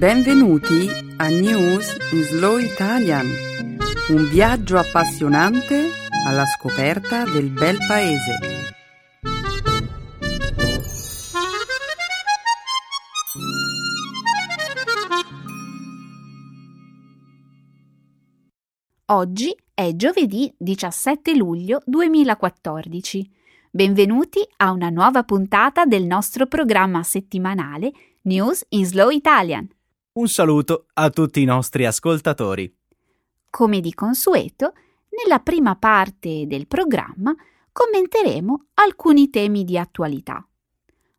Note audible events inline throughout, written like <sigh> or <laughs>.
Benvenuti a News in Slow Italian, un viaggio appassionante alla scoperta del bel paese. Oggi è giovedì 17 luglio 2014. Benvenuti a una nuova puntata del nostro programma settimanale News in Slow Italian. Un saluto a tutti i nostri ascoltatori. Come di consueto, nella prima parte del programma commenteremo alcuni temi di attualità.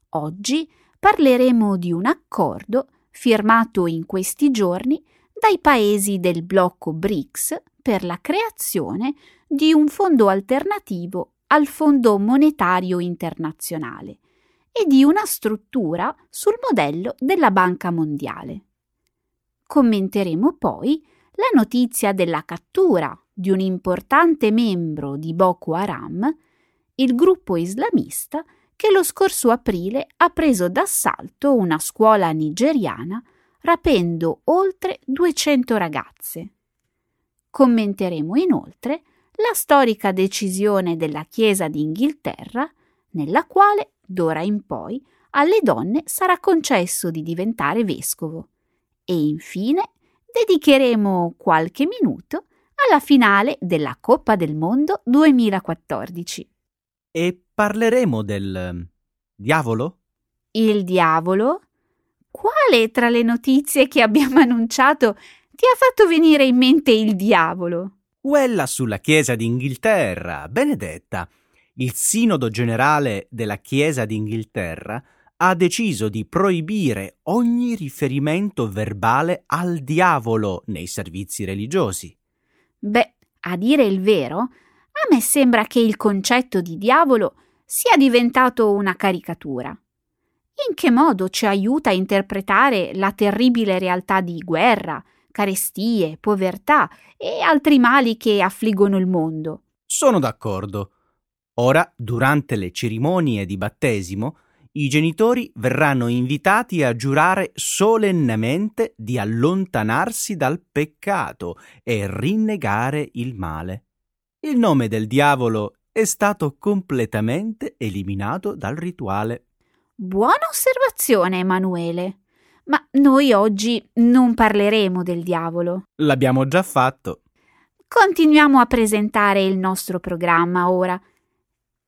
Oggi parleremo di un accordo firmato in questi giorni dai paesi del blocco BRICS per la creazione di un fondo alternativo al Fondo monetario internazionale e di una struttura sul modello della Banca mondiale. Commenteremo poi la notizia della cattura di un importante membro di Boko Haram, il gruppo islamista che lo scorso aprile ha preso d'assalto una scuola nigeriana rapendo oltre 200 ragazze. Commenteremo inoltre la storica decisione della Chiesa d'Inghilterra, nella quale, d'ora in poi, alle donne sarà concesso di diventare vescovo e infine dedicheremo qualche minuto alla finale della Coppa del Mondo 2014. E parleremo del ehm, diavolo? Il diavolo? Quale tra le notizie che abbiamo <laughs> annunciato ti ha fatto venire in mente il diavolo? Quella sulla Chiesa d'Inghilterra, benedetta. Il Sinodo generale della Chiesa d'Inghilterra ha deciso di proibire ogni riferimento verbale al diavolo nei servizi religiosi. Beh, a dire il vero, a me sembra che il concetto di diavolo sia diventato una caricatura. In che modo ci aiuta a interpretare la terribile realtà di guerra, carestie, povertà e altri mali che affliggono il mondo? Sono d'accordo. Ora, durante le cerimonie di battesimo, i genitori verranno invitati a giurare solennemente di allontanarsi dal peccato e rinnegare il male. Il nome del diavolo è stato completamente eliminato dal rituale. Buona osservazione, Emanuele. Ma noi oggi non parleremo del diavolo. L'abbiamo già fatto. Continuiamo a presentare il nostro programma ora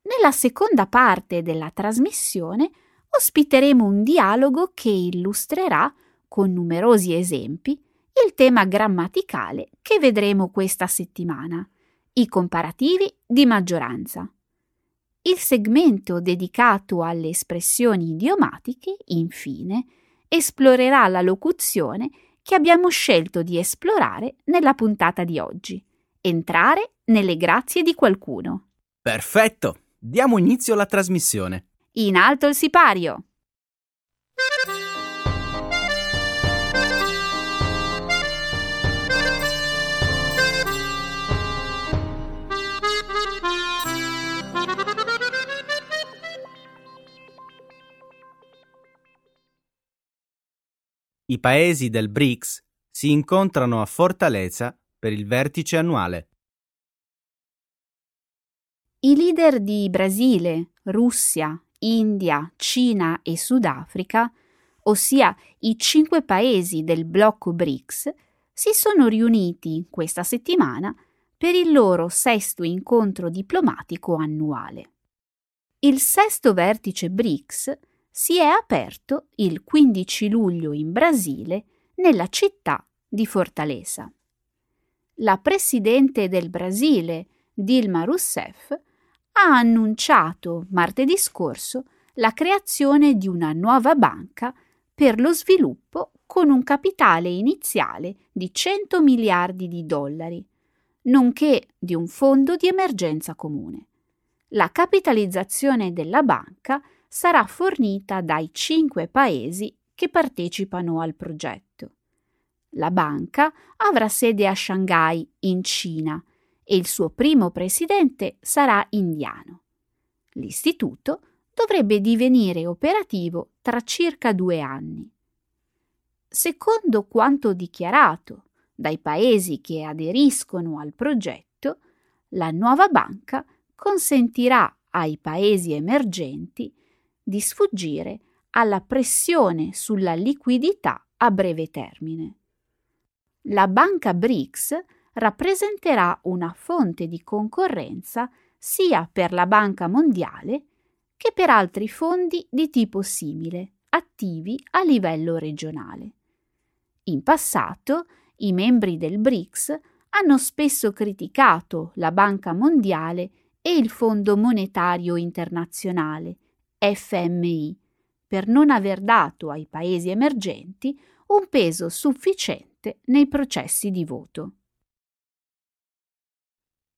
nella seconda parte della trasmissione ospiteremo un dialogo che illustrerà, con numerosi esempi, il tema grammaticale che vedremo questa settimana, i comparativi di maggioranza. Il segmento dedicato alle espressioni idiomatiche, infine, esplorerà la locuzione che abbiamo scelto di esplorare nella puntata di oggi, entrare nelle grazie di qualcuno. Perfetto! Diamo inizio alla trasmissione. In alto il sipario. I paesi del BRICS si incontrano a Fortaleza per il vertice annuale. I leader di Brasile, Russia, India, Cina e Sudafrica, ossia i cinque paesi del blocco BRICS, si sono riuniti questa settimana per il loro sesto incontro diplomatico annuale. Il sesto vertice BRICS si è aperto il 15 luglio in Brasile, nella città di Fortaleza. La presidente del Brasile, Dilma Rousseff, ha annunciato martedì scorso la creazione di una nuova banca per lo sviluppo con un capitale iniziale di 100 miliardi di dollari, nonché di un fondo di emergenza comune. La capitalizzazione della banca sarà fornita dai cinque paesi che partecipano al progetto. La banca avrà sede a Shanghai, in Cina, e il suo primo presidente sarà indiano. L'istituto dovrebbe divenire operativo tra circa due anni. Secondo quanto dichiarato dai paesi che aderiscono al progetto, la nuova banca consentirà ai paesi emergenti di sfuggire alla pressione sulla liquidità a breve termine. La banca BRICS rappresenterà una fonte di concorrenza sia per la Banca Mondiale che per altri fondi di tipo simile, attivi a livello regionale. In passato, i membri del BRICS hanno spesso criticato la Banca Mondiale e il Fondo Monetario Internazionale, FMI, per non aver dato ai paesi emergenti un peso sufficiente nei processi di voto.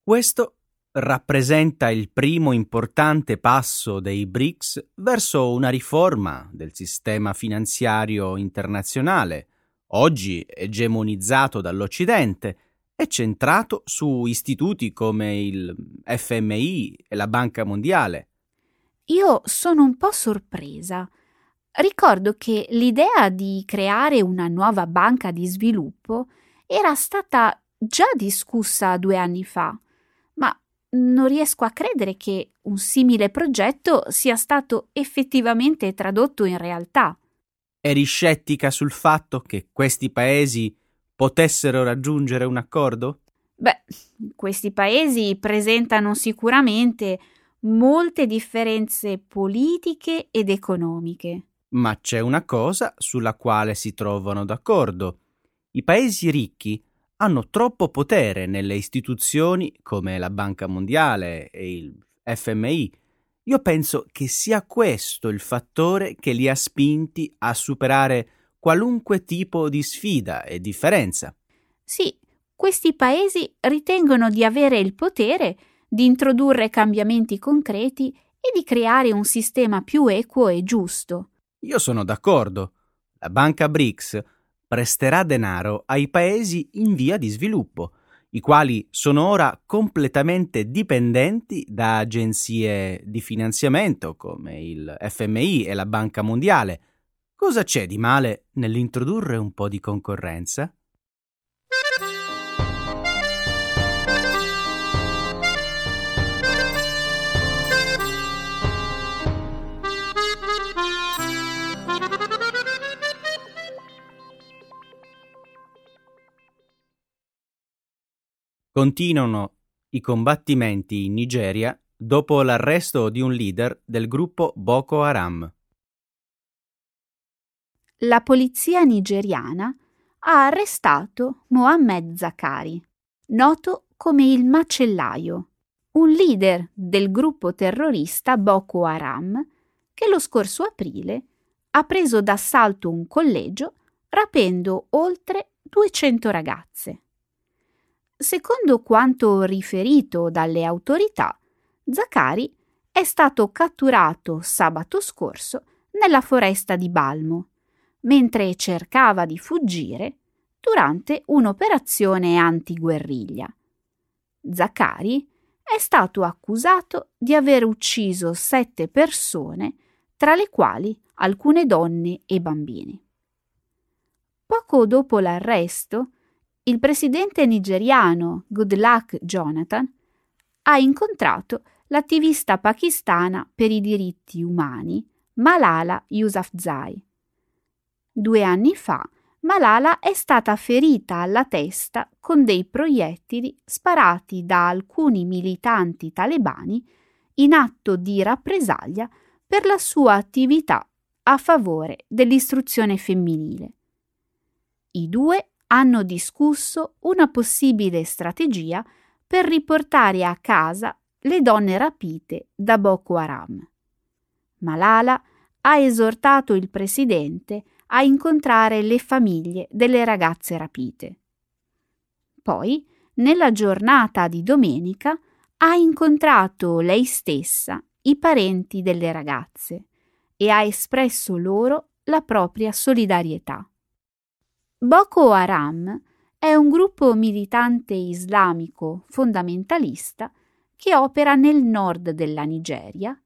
Questo rappresenta il primo importante passo dei BRICS verso una riforma del sistema finanziario internazionale, oggi egemonizzato dall'Occidente e centrato su istituti come il FMI e la Banca Mondiale. Io sono un po' sorpresa. Ricordo che l'idea di creare una nuova banca di sviluppo era stata già discussa due anni fa, ma non riesco a credere che un simile progetto sia stato effettivamente tradotto in realtà. Eri scettica sul fatto che questi paesi potessero raggiungere un accordo? Beh, questi paesi presentano sicuramente molte differenze politiche ed economiche. Ma c'è una cosa sulla quale si trovano d'accordo. I paesi ricchi hanno troppo potere nelle istituzioni come la Banca Mondiale e il FMI io penso che sia questo il fattore che li ha spinti a superare qualunque tipo di sfida e differenza. Sì, questi paesi ritengono di avere il potere di introdurre cambiamenti concreti e di creare un sistema più equo e giusto. Io sono d'accordo. La banca BRICS presterà denaro ai paesi in via di sviluppo i quali sono ora completamente dipendenti da agenzie di finanziamento come il FMI e la Banca Mondiale. Cosa c'è di male nell'introdurre un po' di concorrenza? Continuano i combattimenti in Nigeria dopo l'arresto di un leader del gruppo Boko Haram. La polizia nigeriana ha arrestato Mohammed Zakari, noto come il macellaio, un leader del gruppo terrorista Boko Haram che lo scorso aprile ha preso d'assalto un collegio rapendo oltre 200 ragazze. Secondo quanto riferito dalle autorità, Zacari è stato catturato sabato scorso nella foresta di Balmo, mentre cercava di fuggire durante un'operazione antiguerriglia. Zacari è stato accusato di aver ucciso sette persone, tra le quali alcune donne e bambini. Poco dopo l'arresto, il presidente nigeriano Goodluck Jonathan ha incontrato l'attivista pakistana per i diritti umani Malala Yousafzai. Due anni fa Malala è stata ferita alla testa con dei proiettili sparati da alcuni militanti talebani in atto di rappresaglia per la sua attività a favore dell'istruzione femminile. I due hanno discusso una possibile strategia per riportare a casa le donne rapite da Boko Haram. Malala ha esortato il presidente a incontrare le famiglie delle ragazze rapite. Poi, nella giornata di domenica, ha incontrato lei stessa i parenti delle ragazze e ha espresso loro la propria solidarietà. Boko Haram è un gruppo militante islamico fondamentalista che opera nel nord della Nigeria,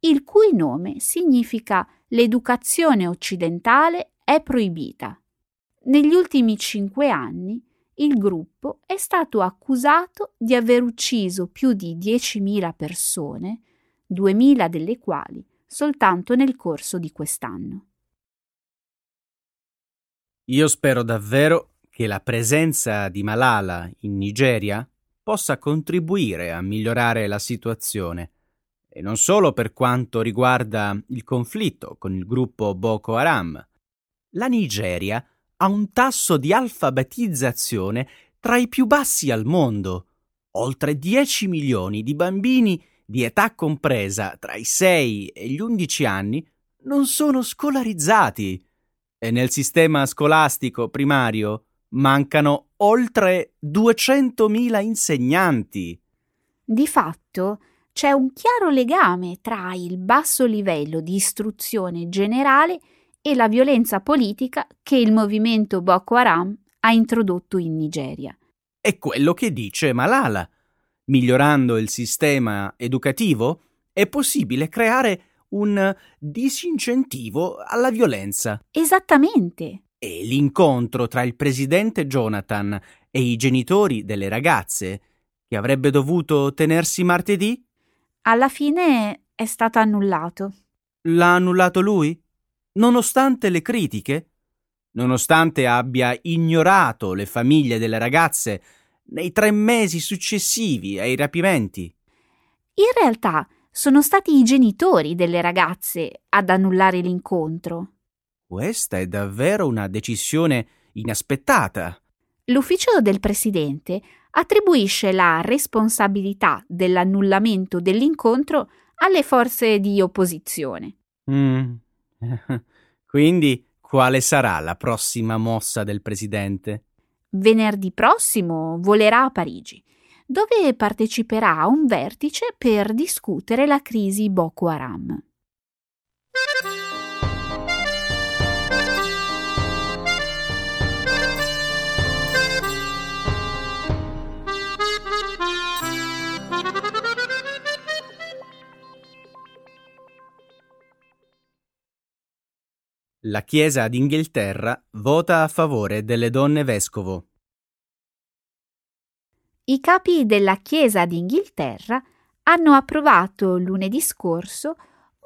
il cui nome significa l'educazione occidentale è proibita. negli ultimi cinque anni il gruppo è stato accusato di aver ucciso più di 10.000 persone, 2.000 delle quali soltanto nel corso di quest'anno. Io spero davvero che la presenza di Malala in Nigeria possa contribuire a migliorare la situazione, e non solo per quanto riguarda il conflitto con il gruppo Boko Haram. La Nigeria ha un tasso di alfabetizzazione tra i più bassi al mondo. Oltre 10 milioni di bambini di età compresa tra i 6 e gli 11 anni non sono scolarizzati nel sistema scolastico primario mancano oltre 200.000 insegnanti. Di fatto c'è un chiaro legame tra il basso livello di istruzione generale e la violenza politica che il movimento Boko Haram ha introdotto in Nigeria. È quello che dice Malala. Migliorando il sistema educativo è possibile creare un disincentivo alla violenza. Esattamente. E l'incontro tra il presidente Jonathan e i genitori delle ragazze, che avrebbe dovuto tenersi martedì? Alla fine è stato annullato. L'ha annullato lui? nonostante le critiche, nonostante abbia ignorato le famiglie delle ragazze nei tre mesi successivi ai rapimenti. In realtà sono stati i genitori delle ragazze ad annullare l'incontro. Questa è davvero una decisione inaspettata. L'ufficio del presidente attribuisce la responsabilità dell'annullamento dell'incontro alle forze di opposizione. Mm, <laughs> Quindi quale sarà la prossima mossa del presidente? Venerdì prossimo volerà a Parigi, dove parteciperà a un vertice per discutere la crisi Boko Haram. La Chiesa d'Inghilterra vota a favore delle donne vescovo. I capi della Chiesa d'Inghilterra hanno approvato lunedì scorso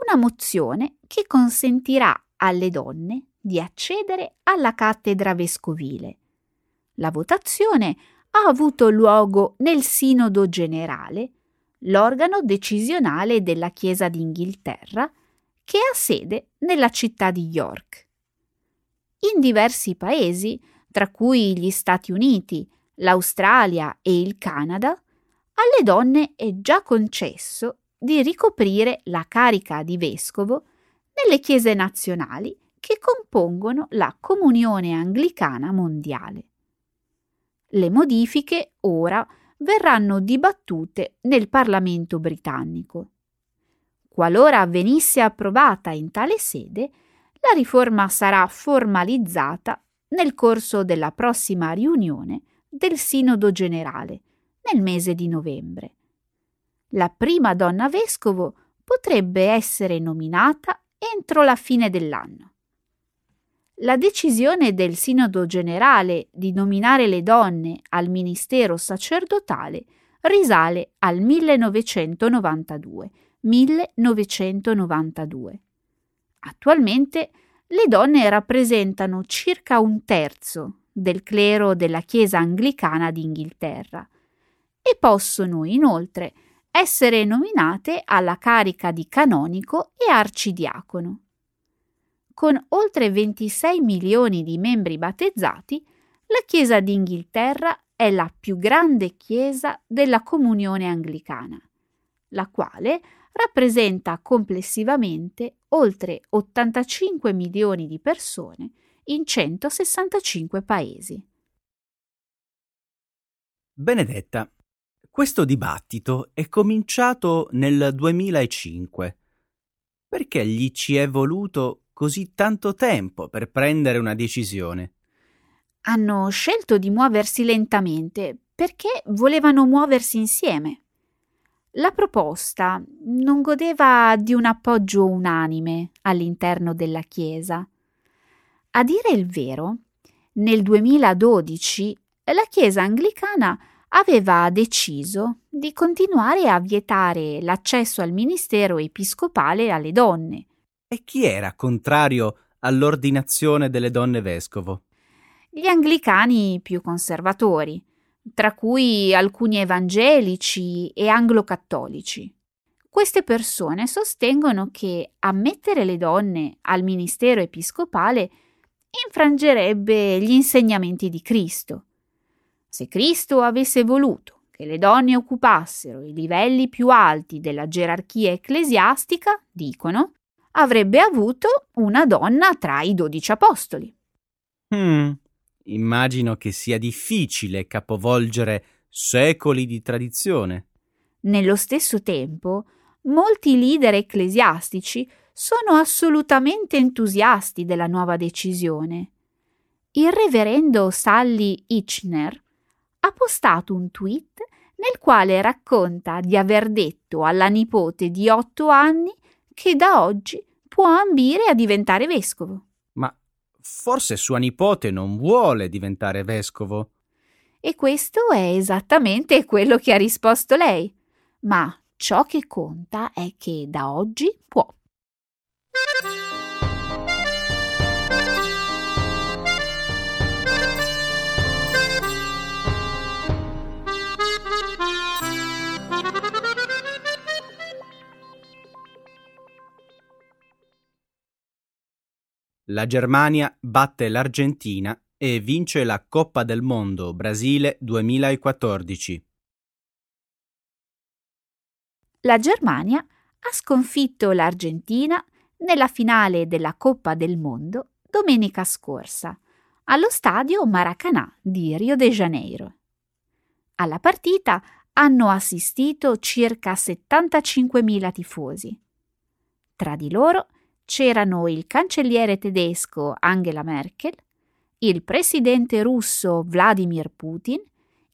una mozione che consentirà alle donne di accedere alla cattedra vescovile. La votazione ha avuto luogo nel Sinodo generale, l'organo decisionale della Chiesa d'Inghilterra, che ha sede nella città di York. In diversi paesi, tra cui gli Stati Uniti, l'Australia e il Canada, alle donne è già concesso di ricoprire la carica di vescovo nelle chiese nazionali che compongono la Comunione Anglicana Mondiale. Le modifiche ora verranno dibattute nel Parlamento britannico. Qualora venisse approvata in tale sede, la riforma sarà formalizzata nel corso della prossima riunione del Sinodo generale, nel mese di novembre. La prima donna vescovo potrebbe essere nominata entro la fine dell'anno. La decisione del Sinodo generale di nominare le donne al ministero sacerdotale risale al 1992 1992. Attualmente le donne rappresentano circa un terzo del clero della Chiesa anglicana d'Inghilterra e possono inoltre essere nominate alla carica di canonico e arcidiacono. Con oltre 26 milioni di membri battezzati, la Chiesa d'Inghilterra è la più grande chiesa della comunione anglicana, la quale rappresenta complessivamente oltre 85 milioni di persone in 165 paesi. Benedetta, questo dibattito è cominciato nel 2005. Perché gli ci è voluto così tanto tempo per prendere una decisione? Hanno scelto di muoversi lentamente perché volevano muoversi insieme. La proposta non godeva di un appoggio unanime all'interno della Chiesa. A dire il vero, Nel 2012 la Chiesa anglicana aveva deciso di continuare a vietare l'accesso al ministero episcopale alle donne. E chi era contrario all'ordinazione delle donne vescovo? Gli anglicani più conservatori, tra cui alcuni evangelici e anglo-cattolici. Queste persone sostengono che ammettere le donne al ministero episcopale infrangerebbe gli insegnamenti di Cristo. Se Cristo avesse voluto che le donne occupassero i livelli più alti della gerarchia ecclesiastica, dicono, avrebbe avuto una donna tra i dodici apostoli. Hmm, immagino che sia difficile capovolgere secoli di tradizione. Nello stesso tempo, molti leader ecclesiastici sono assolutamente entusiasti della nuova decisione. Il reverendo Sally Itchner ha postato un tweet nel quale racconta di aver detto alla nipote di otto anni che da oggi può ambire a diventare vescovo. Ma forse sua nipote non vuole diventare vescovo. E questo è esattamente quello che ha risposto lei. Ma ciò che conta è che da oggi può. La Germania batte l'Argentina e vince la Coppa del Mondo Brasile 2014. La Germania ha sconfitto l'Argentina nella finale della Coppa del Mondo domenica scorsa allo stadio Maracanã di Rio de Janeiro. Alla partita hanno assistito circa 75.000 tifosi. Tra di loro c'erano il cancelliere tedesco Angela Merkel, il presidente russo Vladimir Putin,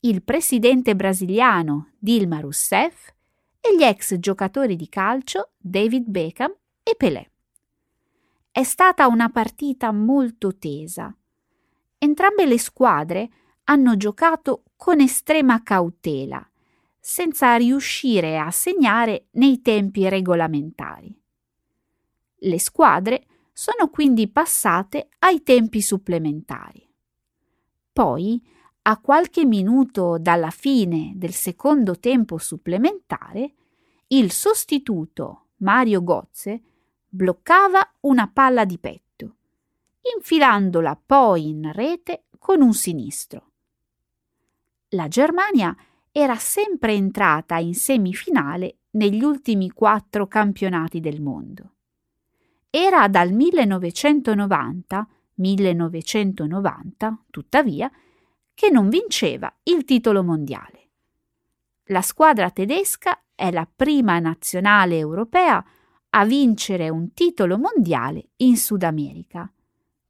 il presidente brasiliano Dilma Rousseff e gli ex giocatori di calcio David Beckham e Pelé. È stata una partita molto tesa. Entrambe le squadre hanno giocato con estrema cautela, senza riuscire a segnare nei tempi regolamentari. Le squadre sono quindi passate ai tempi supplementari. Poi, a qualche minuto dalla fine del secondo tempo supplementare, il sostituto Mario Gozze bloccava una palla di petto, infilandola poi in rete con un sinistro. La Germania era sempre entrata in semifinale negli ultimi quattro campionati del mondo. Era dal 1990, 1990, tuttavia, che non vinceva il titolo mondiale. La squadra tedesca è la prima nazionale europea a vincere un titolo mondiale in Sud America,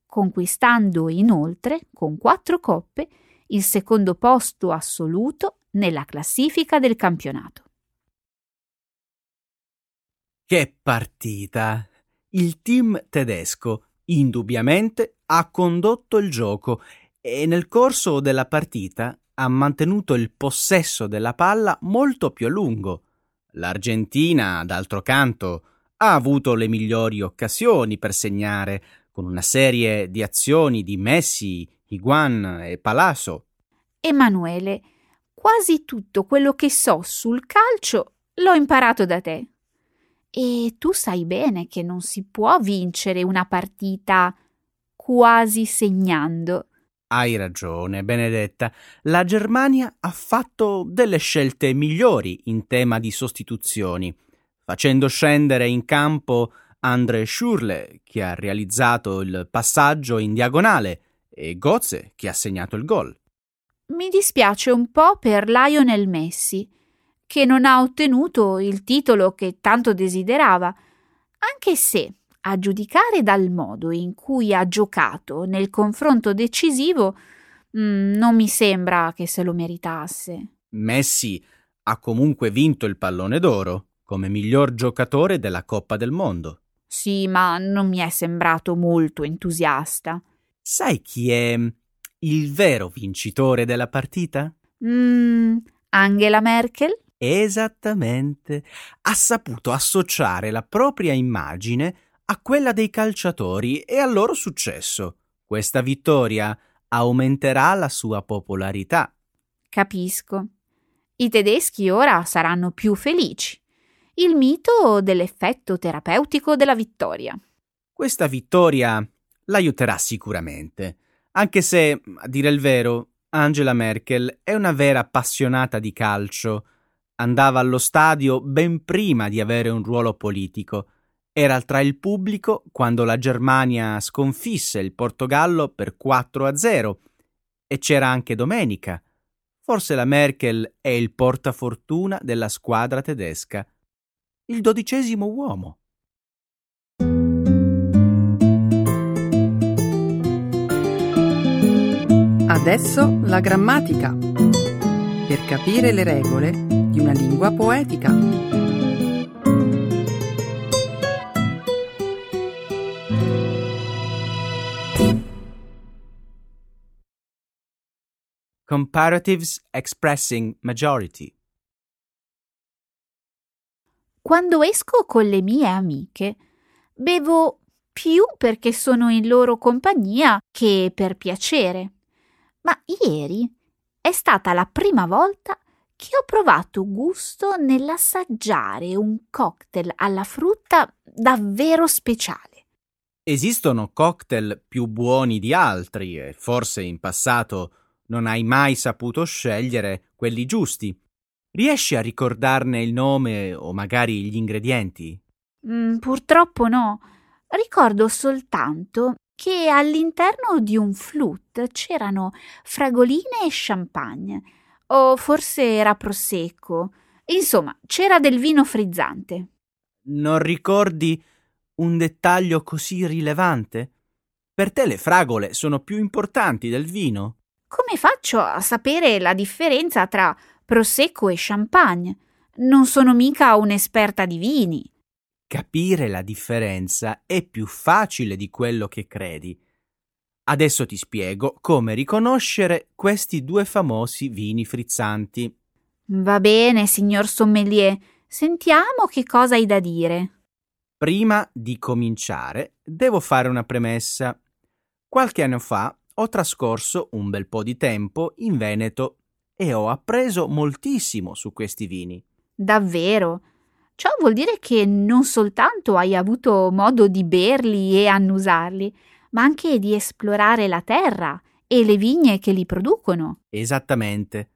conquistando inoltre, con quattro coppe, il secondo posto assoluto nella classifica del campionato. Che partita! il team tedesco indubbiamente ha condotto il gioco e nel corso della partita ha mantenuto il possesso della palla molto più a lungo. L'Argentina, d'altro canto, ha avuto le migliori occasioni per segnare con una serie di azioni di Messi, Higuan e Palazzo. Emanuele, quasi tutto quello che so sul calcio l'ho imparato da te. E tu sai bene che non si può vincere una partita quasi segnando. Hai ragione, Benedetta. La Germania ha fatto delle scelte migliori in tema di sostituzioni, facendo scendere in campo André Schurle, che ha realizzato il passaggio in diagonale, e Gozze, che ha segnato il gol. Mi dispiace un po' per Lionel Messi che non ha ottenuto il titolo che tanto desiderava, anche se, a giudicare dal modo in cui ha giocato nel confronto decisivo, mm, non mi sembra che se lo meritasse. Messi ha comunque vinto il pallone d'oro come miglior giocatore della Coppa del Mondo. Sì, ma non mi è sembrato molto entusiasta. Sai chi è il vero vincitore della partita? Mm, Angela Merkel? Esattamente. Ha saputo associare la propria immagine a quella dei calciatori e al loro successo. Questa vittoria aumenterà la sua popolarità. Capisco. I tedeschi ora saranno più felici. Il mito dell'effetto terapeutico della vittoria. Questa vittoria l'aiuterà sicuramente, anche se, a dire il vero, Angela Merkel è una vera appassionata di calcio. Andava allo stadio ben prima di avere un ruolo politico. Era tra il pubblico quando la Germania sconfisse il Portogallo per 4 a 0 e c'era anche domenica. Forse la Merkel è il portafortuna della squadra tedesca. Il dodicesimo uomo. Adesso la grammatica. Per capire le regole di una lingua poetica. Comparatives expressing majority. Quando esco con le mie amiche, bevo più perché sono in loro compagnia che per piacere. Ma ieri è stata la prima volta che ho provato gusto nell'assaggiare un cocktail alla frutta davvero speciale. Esistono cocktail più buoni di altri e forse in passato non hai mai saputo scegliere quelli giusti. Riesci a ricordarne il nome o magari gli ingredienti? Mm, purtroppo no. Ricordo soltanto che all'interno di un flute c'erano fragoline e champagne, o forse era prosecco. Insomma, c'era del vino frizzante. Non ricordi un dettaglio così rilevante? Per te le fragole sono più importanti del vino? Come faccio a sapere la differenza tra prosecco e champagne? Non sono mica un'esperta di vini. Capire la differenza è più facile di quello che credi. Adesso ti spiego come riconoscere questi due famosi vini frizzanti. Va bene, signor sommelier. Sentiamo che cosa hai da dire. Prima di cominciare, devo fare una premessa. Qualche anno fa ho trascorso un bel po' di tempo in Veneto e ho appreso moltissimo su questi vini. Davvero? Ciò vuol dire che non soltanto hai avuto modo di berli e annusarli, ma anche di esplorare la terra e le vigne che li producono. Esattamente.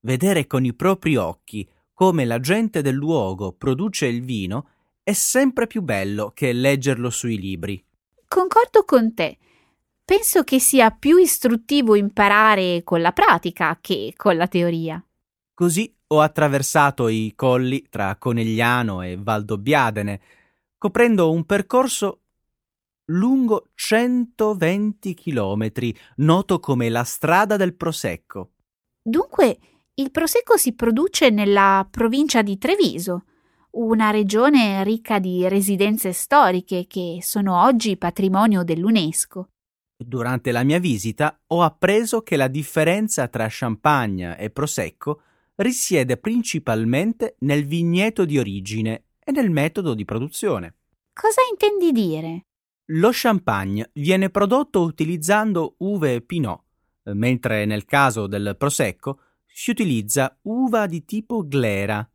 Vedere con i propri occhi come la gente del luogo produce il vino è sempre più bello che leggerlo sui libri. Concordo con te. Penso che sia più istruttivo imparare con la pratica che con la teoria. Così ho attraversato i colli tra Conegliano e Valdobbiadene, coprendo un percorso lungo 120 chilometri, noto come la strada del Prosecco. Dunque, il Prosecco si produce nella provincia di Treviso, una regione ricca di residenze storiche che sono oggi patrimonio dell'UNESCO. Durante la mia visita ho appreso che la differenza tra champagne e prosecco risiede principalmente nel vigneto di origine e nel metodo di produzione. Cosa intendi dire? Lo champagne viene prodotto utilizzando uve Pinot, mentre nel caso del prosecco si utilizza uva di tipo glera.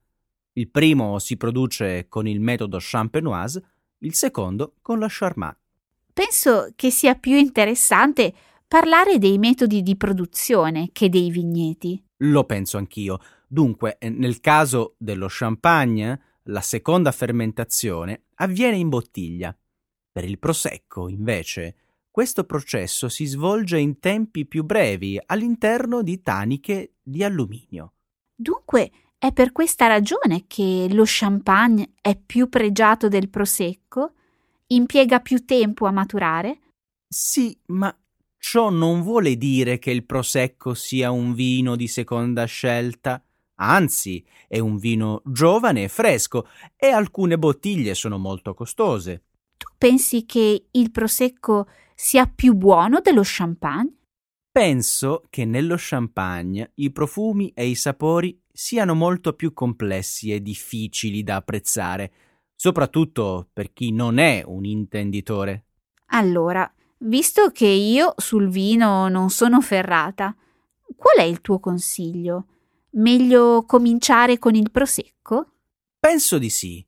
Il primo si produce con il metodo champenoise, il secondo con la charmat. Penso che sia più interessante parlare dei metodi di produzione che dei vigneti. Lo penso anch'io. Dunque, eh, nel caso dello champagne, la seconda fermentazione avviene in bottiglia. Per il prosecco, invece, questo processo si svolge in tempi più brevi all'interno di taniche di alluminio. Dunque, è per questa ragione che lo champagne è più pregiato del prosecco? Impiega più tempo a maturare? Sì, ma ciò non vuole dire che il prosecco sia un vino di seconda scelta. Anzi, è un vino giovane e fresco e alcune bottiglie sono molto costose. Tu pensi che il prosecco sia più buono dello champagne? Penso che nello champagne i profumi e i sapori siano molto più complessi e difficili da apprezzare, soprattutto per chi non è un intenditore. Allora, visto che io sul vino non sono ferrata, qual è il tuo consiglio? Meglio cominciare con il prosecco? Penso di sì.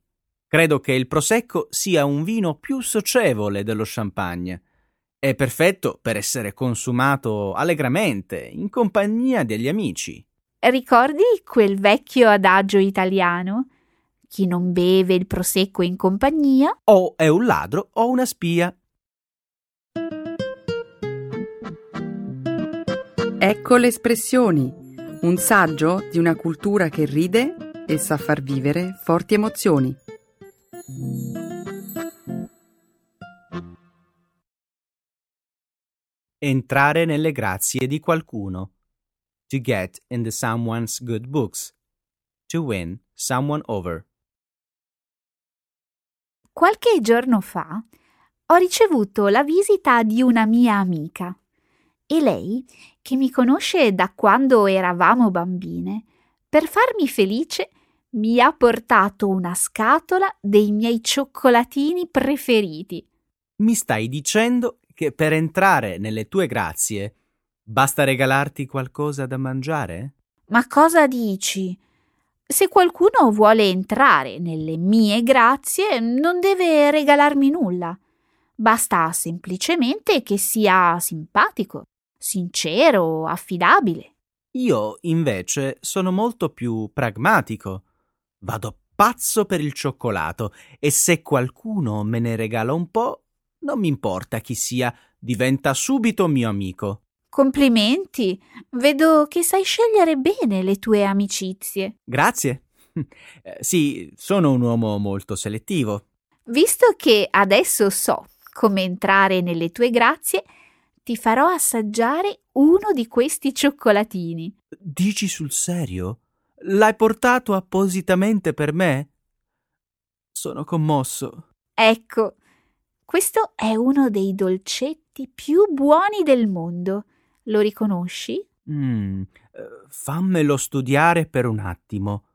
Credo che il prosecco sia un vino più socievole dello champagne. È perfetto per essere consumato allegramente, in compagnia degli amici. Ricordi quel vecchio adagio italiano? Chi non beve il prosecco in compagnia o è un ladro o una spia. Ecco le espressioni, un saggio di una cultura che ride e sa far vivere forti emozioni. Entrare nelle grazie di qualcuno. To get into someone's good books. To win someone over. Qualche giorno fa ho ricevuto la visita di una mia amica e lei, che mi conosce da quando eravamo bambine, per farmi felice mi ha portato una scatola dei miei cioccolatini preferiti. Mi stai dicendo che per entrare nelle tue grazie basta regalarti qualcosa da mangiare? Ma cosa dici? Se qualcuno vuole entrare nelle mie grazie, non deve regalarmi nulla. Basta semplicemente che sia simpatico, sincero, affidabile. Io, invece, sono molto più pragmatico. Vado pazzo per il cioccolato e se qualcuno me ne regala un po', non mi importa chi sia, diventa subito mio amico. Complimenti. Vedo che sai scegliere bene le tue amicizie. Grazie. Eh, sì, sono un uomo molto selettivo. Visto che adesso so come entrare nelle tue grazie, ti farò assaggiare uno di questi cioccolatini. Dici sul serio? L'hai portato appositamente per me? Sono commosso. Ecco, questo è uno dei dolcetti più buoni del mondo. Lo riconosci? Mm, fammelo studiare per un attimo.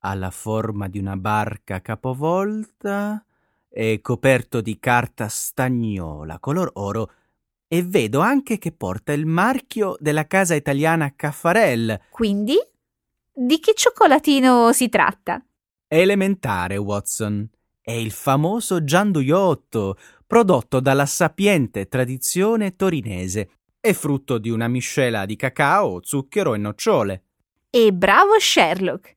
Ha la forma di una barca capovolta, è coperto di carta stagnola color oro e vedo anche che porta il marchio della casa italiana Caffarel. Quindi? Di che cioccolatino si tratta? Elementare, Watson è il famoso gianduiotto, prodotto dalla sapiente tradizione torinese. È frutto di una miscela di cacao, zucchero e nocciole. E bravo Sherlock!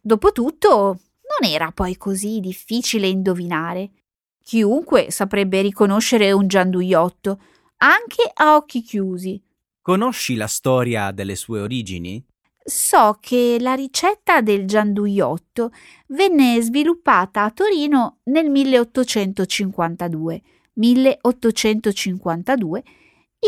Dopotutto, non era poi così difficile indovinare. Chiunque saprebbe riconoscere un gianduiotto, anche a occhi chiusi. Conosci la storia delle sue origini? So che la ricetta del gianduiotto venne sviluppata a Torino nel 1852, 1852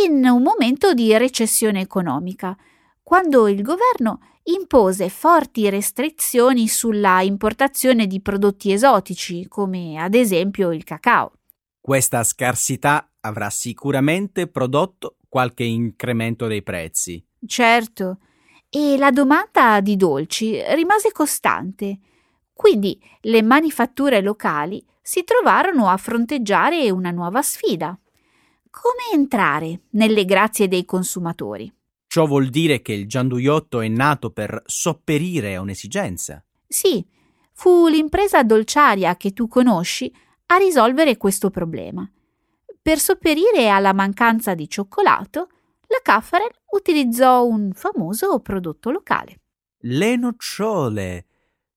in un momento di recessione economica, quando il governo impose forti restrizioni sulla importazione di prodotti esotici, come ad esempio il cacao. Questa scarsità avrà sicuramente prodotto qualche incremento dei prezzi. Certo, e la domanda di dolci rimase costante. Quindi le manifatture locali si trovarono a fronteggiare una nuova sfida. Come entrare nelle grazie dei consumatori? Ciò vuol dire che il gianduiotto è nato per sopperire a un'esigenza. Sì, fu l'impresa dolciaria che tu conosci a risolvere questo problema. Per sopperire alla mancanza di cioccolato, la Caffarel utilizzò un famoso prodotto locale. Le nocciole.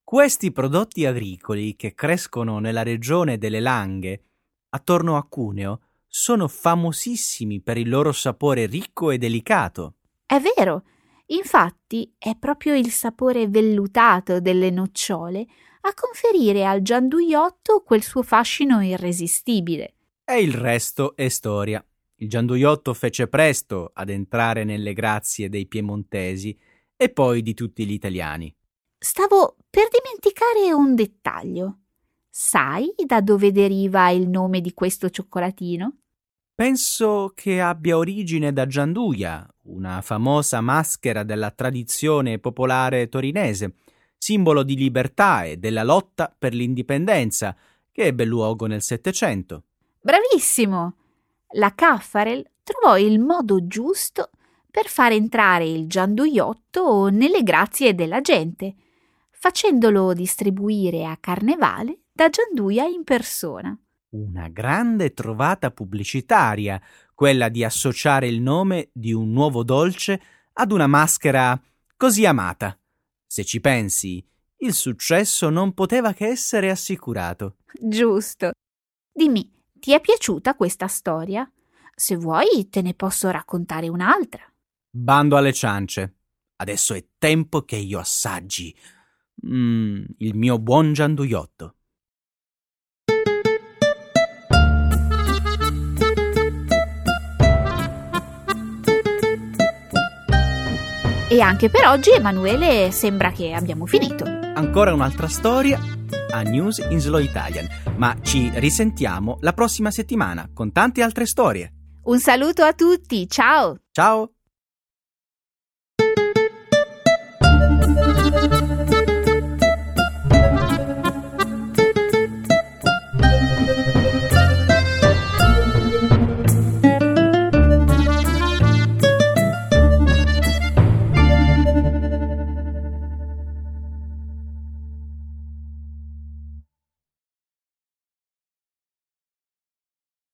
Questi prodotti agricoli che crescono nella regione delle Langhe, attorno a Cuneo, sono famosissimi per il loro sapore ricco e delicato. È vero, infatti è proprio il sapore vellutato delle nocciole a conferire al gianduiotto quel suo fascino irresistibile. E il resto è storia. Il gianduiotto fece presto ad entrare nelle grazie dei piemontesi e poi di tutti gli italiani. Stavo per dimenticare un dettaglio. Sai da dove deriva il nome di questo cioccolatino? Penso che abbia origine da Gianduia, una famosa maschera della tradizione popolare torinese, simbolo di libertà e della lotta per l'indipendenza, che ebbe luogo nel Settecento. Bravissimo! La Caffarel trovò il modo giusto per far entrare il gianduiotto nelle grazie della gente, facendolo distribuire a Carnevale da Gianduia in persona una grande trovata pubblicitaria, quella di associare il nome di un nuovo dolce ad una maschera così amata. Se ci pensi, il successo non poteva che essere assicurato. Giusto. Dimmi, ti è piaciuta questa storia? Se vuoi, te ne posso raccontare un'altra. Bando alle ciance. Adesso è tempo che io assaggi. Mm, il mio buon gianduiotto. E anche per oggi, Emanuele, sembra che abbiamo finito. Ancora un'altra storia a News in Slow Italian, ma ci risentiamo la prossima settimana con tante altre storie. Un saluto a tutti, ciao! Ciao!